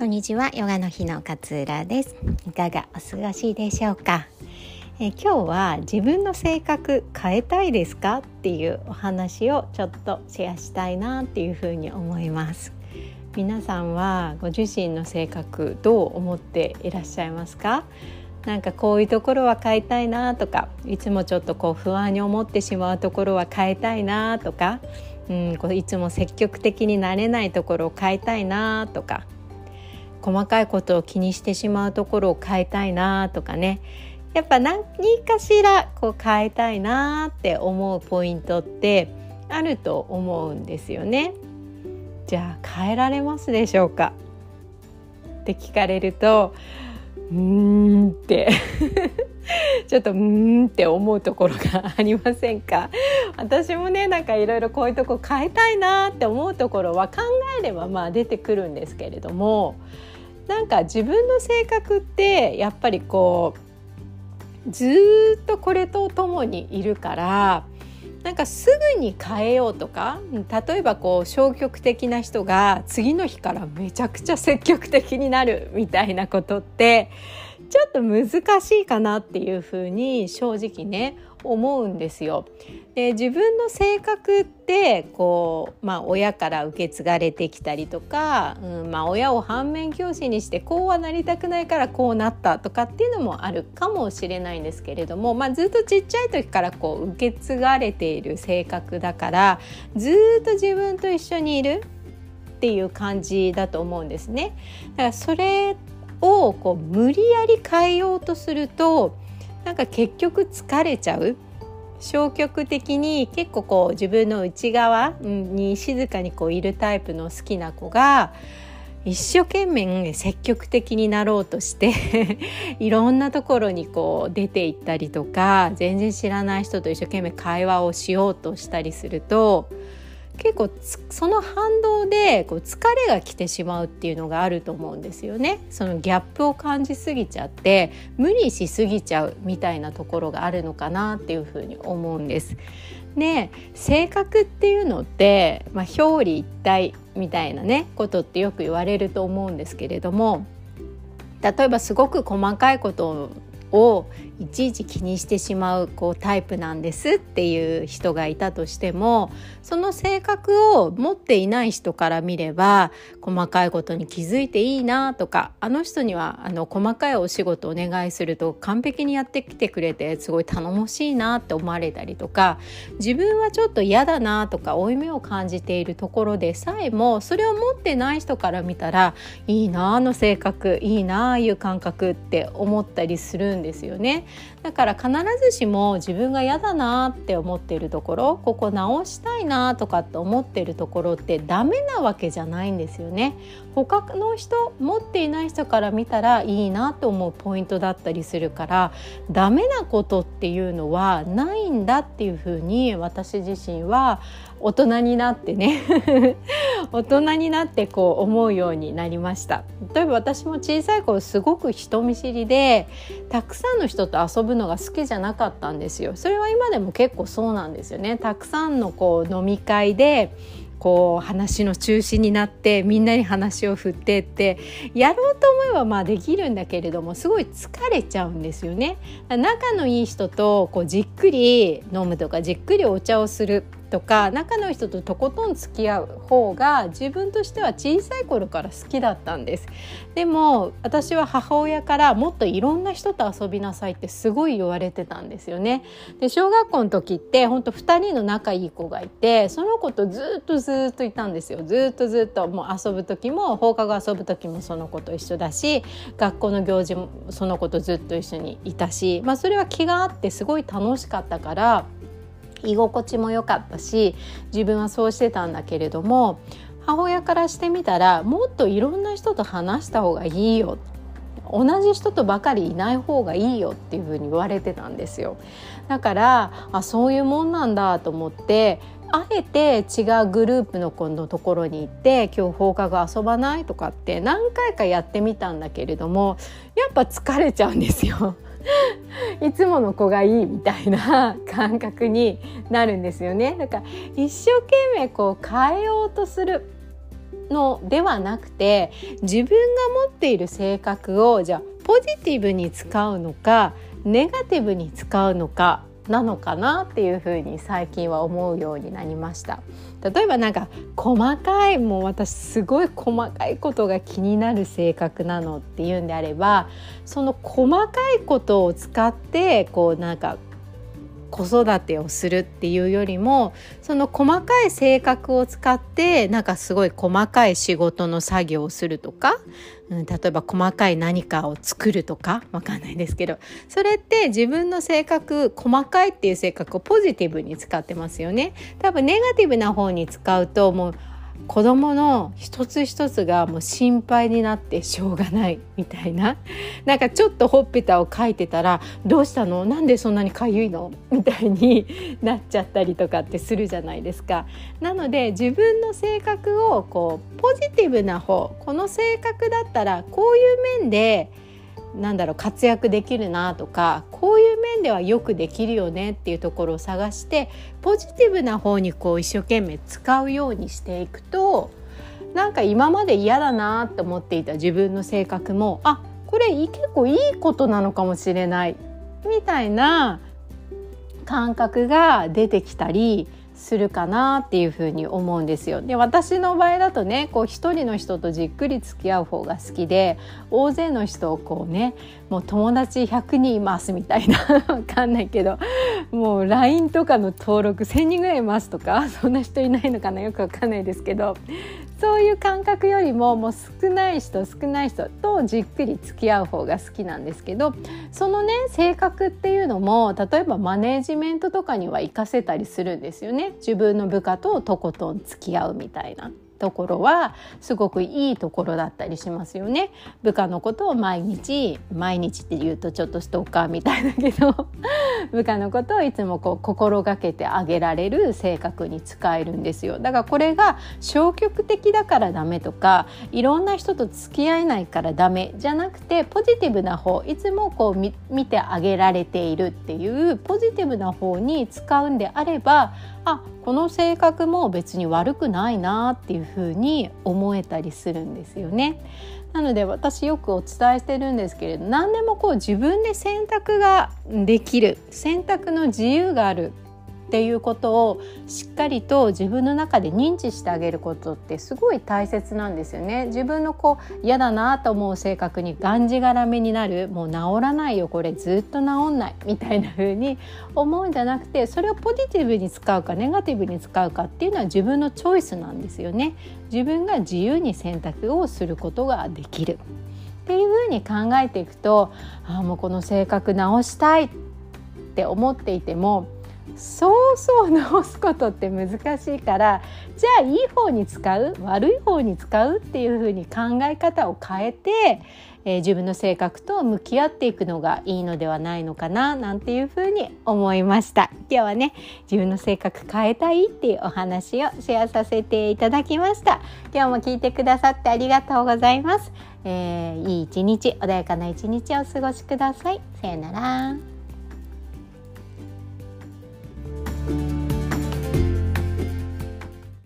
こんにちはヨガの日の勝浦です。いかがお過ごしでしょうか？え今日は自分の性格変えたいですかっていうお話をちょっとシェアしたいなっていうふうに思います。皆さんはご自身の性格どう思っていらっしゃいますか？なんかこういうところは変えたいなとかいつもちょっとこう不安に思ってしまうところは変えたいなとか、うん、こういつも積極的になれないところを変えたいなとか細かいことを気にしてしまうところを変えたいなとかね。やっぱ何かしらこう変えたいなって思うポイントってあると思うんですよね。じゃあ変えられますでしょうか？って聞かれるとうーんって。ちょっとうーんって思うところがありませんか？私もねなんかいろいろこういうとこ変えたいなって思うところは考えればまあ出てくるんですけれどもなんか自分の性格ってやっぱりこうずっとこれと共にいるからなんかすぐに変えようとか例えばこう消極的な人が次の日からめちゃくちゃ積極的になるみたいなことってちょっと難しいかなっていうふうに正直ね思うんですよ。で自分の性格ってこう、まあ、親から受け継がれてきたりとか、うんまあ、親を反面教師にしてこうはなりたくないからこうなったとかっていうのもあるかもしれないんですけれども、まあ、ずっとちっちゃい時からこう受け継がれている性格だからずっと自分と一緒にいるっていう感じだと思うんですね。だからそれをこう無理やり変えようとするとなんか結局疲れちゃう。消極的に結構こう自分の内側に静かにこういるタイプの好きな子が一生懸命積極的になろうとして いろんなところにこう出て行ったりとか全然知らない人と一生懸命会話をしようとしたりすると結構その反動でこう疲れが来てしまうっていうのがあると思うんですよね。そのギャップを感じすぎちゃって無理しすぎちゃうみたいなところがあるのかなっていうふうに思うんです。で性格っていうのって、まあ、表裏一体みたいなねことってよく言われると思うんですけれども例えばすごく細かいことをいちいち気にしてしまうこうタイプなんですっていう人がいたとしてもその性格を持っていない人から見れば細かいことに気づいていいなとかあの人にはあの細かいお仕事お願いすると完璧にやってきてくれてすごい頼もしいなって思われたりとか自分はちょっと嫌だなとか負い目を感じているところでさえもそれを持ってない人から見たらいいなあの性格いいなああいう感覚って思ったりするんですよね。だから必ずしも自分が嫌だなって思っているところここ直したいなとかって思っているところってダメなわけじゃないんですよね。他の人持っていない人から見たらいいなと思うポイントだったりするからダメなことっていうのはないんだっていうふうに私自身は大人になってね 大人になってこう思うようになりました例えば私も小さい頃すごく人見知りでたくさんの人と遊ぶのが好きじゃなかったんですよ。それは今でも結構そうなんですよね。たくさんのこう飲み会でこう話の中心になってみんなに話を振ってってやろうと思えばまあできるんだけれどもすごい疲れちゃうんですよね。仲のいい人とこうじっくり飲むとかじっくりお茶をする。とか仲の人ととことん付き合う方が自分としては小さい頃から好きだったんです。でも私は母親からもっといろんな人と遊びなさいってすごい言われてたんですよね。で小学校の時って本当2人の仲いい子がいてその子とずっとずっといたんですよ。ずっとずっともう遊ぶ時も放課後遊ぶ時もその子と一緒だし学校の行事もその子とずっと一緒にいたしまあそれは気があってすごい楽しかったから居心地も良かったし自分はそうしてたんだけれども母親からしてみたらもっといろんな人と話した方がいいよ同じ人とばかりいない方がいいよっていうふうに言われてたんですよだからあそういうもんなんだと思ってあえて違うグループの子のところに行って今日放課後遊ばないとかって何回かやってみたんだけれどもやっぱ疲れちゃうんですよ。いつもの子がいいみたいな感覚になるんですよね。だから一生懸命こう変えようとするのではなくて自分が持っている性格をじゃあポジティブに使うのかネガティブに使うのかなのかなっていうふうに最近は思うようになりました。例えばなんか細かいもう私すごい細かいことが気になる性格なのっていうんであればその細かいことを使ってこうなんか子育てをするっていうよりもその細かい性格を使ってなんかすごい細かい仕事の作業をするとか、うん、例えば細かい何かを作るとかわかんないですけどそれって自分の性格細かいっていう性格をポジティブに使ってますよね。多分ネガティブな方に使うともう子供の一つ一つがもう心配になってしょうがないみたいな なんかちょっとほっぺたをかいてたら「どうしたの？なんでそんなにかゆいの?」みたいになっちゃったりとかってするじゃないですか。なので自分の性格をこうポジティブな方この性格だったらこういう面でなんだろう活躍できるなとかこういう面ではよくできるよねっていうところを探してポジティブな方にこう一生懸命使うようにしていくとなんか今まで嫌だなって思っていた自分の性格もあこれ結構いいことなのかもしれないみたいな感覚が出てきたりするかなっていうふうに思うんですよ。で私の場合だとねこう一人の人とじっくり付き合う方が好きで大勢の人をこうねもう友達100人いますみたいなわかんないけどもう LINE とかの登録1,000人ぐらいいますとかそんな人いないのかなよくわかんないですけどそういう感覚よりももう少ない人少ない人とじっくり付き合う方が好きなんですけどそのね性格っていうのも例えばマネージメントとかには活かせたりするんですよね自分の部下ととことん付き合うみたいな。ところはすごくいいところだったりしますよね。部下のことを毎日毎日って言うとちょっとストーカーみたいだけど 部下のことをいつもこう心がけてあげられる性格に使えるんですよ。だからこれが消極的だからダメとかいろんな人と付き合えないからダメじゃなくてポジティブな方いつもこう見てあげられているっていうポジティブな方に使うんであればあこの性格も別に悪くないなっていうふうに思えたりするんですよね。なので私よくお伝えしてるんですけれど何でもこう自分で選択ができる選択の自由があるっていうことをしっかりと自分の中で認知してあげることってすごい大切なんですよね。自分のこう嫌だなと思う性格にがんじがらめになるもう治らないよこれずっと治んないみたいな風に思うんじゃなくてそれをポジティブに使うかネガティブに使うかっていうのは自分のチョイスなんですよね。自分が自由に選択をすることができる。っていうふうに考えていくとあもうこの性格直したいって思っていてもそうそう直すことって難しいからじゃあいい方に使う？悪い方に使うっていうふうに考え方を変えて、えー、自分の性格と向き合っていくのがいいのではないのかななんていうふうに思いました。今日はね自分の性格変えたいっていうお話をシェアさせていただきました。今日も聞いてくださってありがとうございます、えー、いい一日穏やかな一日をお過ごしください。さよなら。